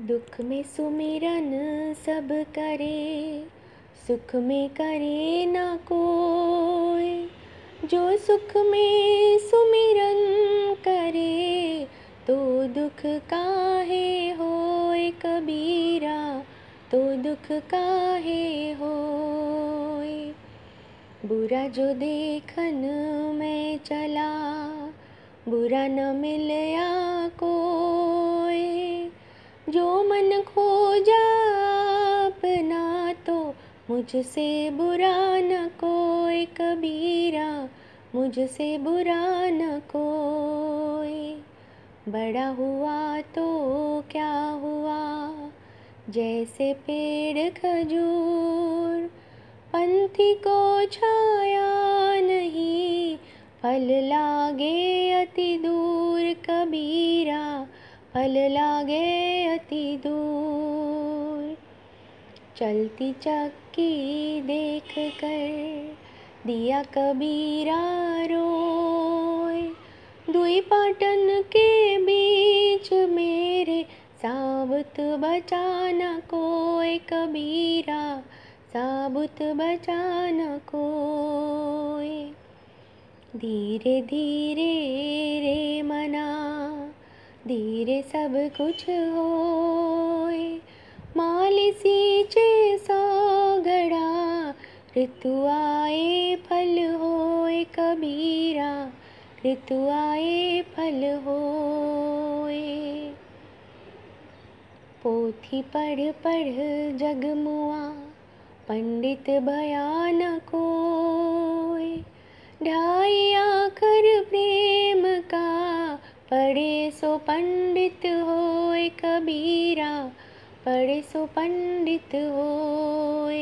दुख में सुमिरन सब करे, सुख में करे ना कोई। जो सुख में सुमिरन करे तो दुख काहे होए कबीरा? तो दुख काहे होए? बुरा जो देखन में चला, बुरा न मिलया कोई। मुझसे बुरा न कोई कबीरा, मुझसे बुरा न कोई। बड़ा हुआ तो क्या हुआ? जैसे पेड़ खजूर, पंथी को छाया नहीं। फल लागे अति दूर कबीरा, फल लागे अति दूर। चलती चक्की देख कर दिया कबीरा रोए। दुई पाटन के बीच मेरे साबुत बचाना कोई कबीरा, साबुत बचाना कोई। धीरे धीरे रे मना, धीरे सब कुछ होए। माली सींचे सौ ऋतु आए फल होए कबीरा, ऋतु आए फल होए। पोथी पढ़ पढ़ जगमुआ, पंडित बयान कोय ढाई आखर प्रेम का, पढ़े सो पंडित होए कबीरा बड़े सो पंडित होए।